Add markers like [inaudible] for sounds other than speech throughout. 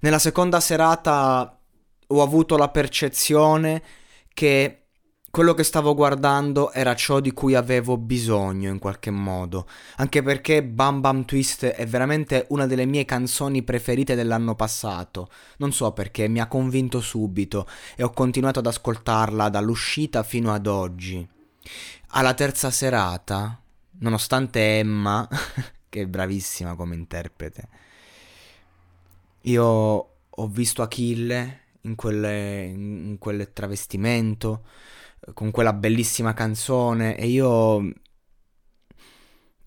Nella seconda serata ho avuto la percezione che quello che stavo guardando era ciò di cui avevo bisogno in qualche modo, anche perché Bam Bam Twist è veramente una delle mie canzoni preferite dell'anno passato. Non so perché, mi ha convinto subito e ho continuato ad ascoltarla dall'uscita fino ad oggi. Alla terza serata, nonostante Emma, [laughs] che è bravissima come interprete, io ho visto Achille in, quelle, in quel travestimento, con quella bellissima canzone e io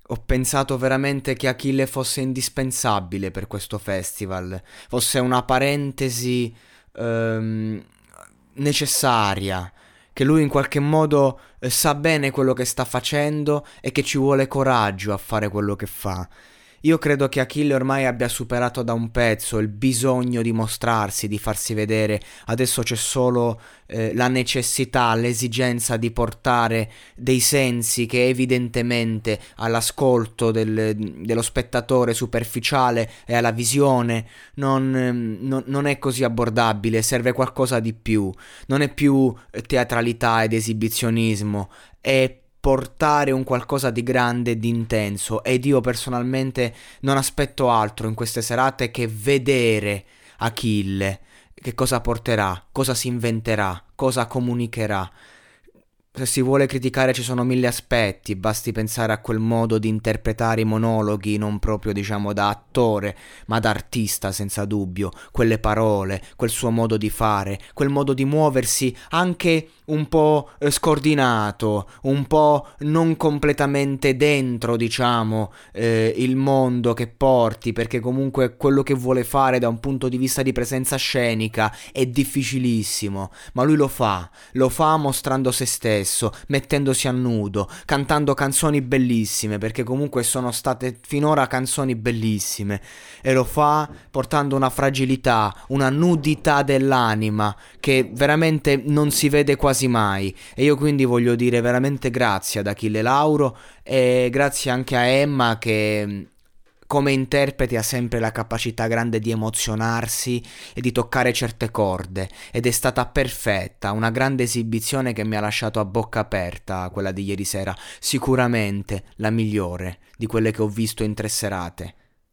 ho pensato veramente che Achille fosse indispensabile per questo festival, fosse una parentesi ehm, necessaria, che lui in qualche modo eh, sa bene quello che sta facendo e che ci vuole coraggio a fare quello che fa. Io credo che Achille ormai abbia superato da un pezzo il bisogno di mostrarsi, di farsi vedere, adesso c'è solo eh, la necessità, l'esigenza di portare dei sensi che evidentemente all'ascolto del, dello spettatore superficiale e alla visione non, ehm, non, non è così abbordabile, serve qualcosa di più, non è più teatralità ed esibizionismo, è portare un qualcosa di grande di intenso. Ed io personalmente non aspetto altro in queste serate che vedere Achille. Che cosa porterà, cosa si inventerà, cosa comunicherà se si vuole criticare ci sono mille aspetti, basti pensare a quel modo di interpretare i monologhi non proprio diciamo da attore, ma da artista senza dubbio, quelle parole, quel suo modo di fare, quel modo di muoversi anche un po' eh, scordinato, un po' non completamente dentro, diciamo, eh, il mondo che porti, perché comunque quello che vuole fare da un punto di vista di presenza scenica è difficilissimo, ma lui lo fa, lo fa mostrando se stesso stesso, mettendosi a nudo, cantando canzoni bellissime, perché comunque sono state finora canzoni bellissime, e lo fa portando una fragilità, una nudità dell'anima che veramente non si vede quasi mai. E io quindi voglio dire veramente grazie ad Achille Lauro e grazie anche a Emma che come interprete ha sempre la capacità grande di emozionarsi e di toccare certe corde ed è stata perfetta, una grande esibizione che mi ha lasciato a bocca aperta quella di ieri sera, sicuramente la migliore di quelle che ho visto in tre serate.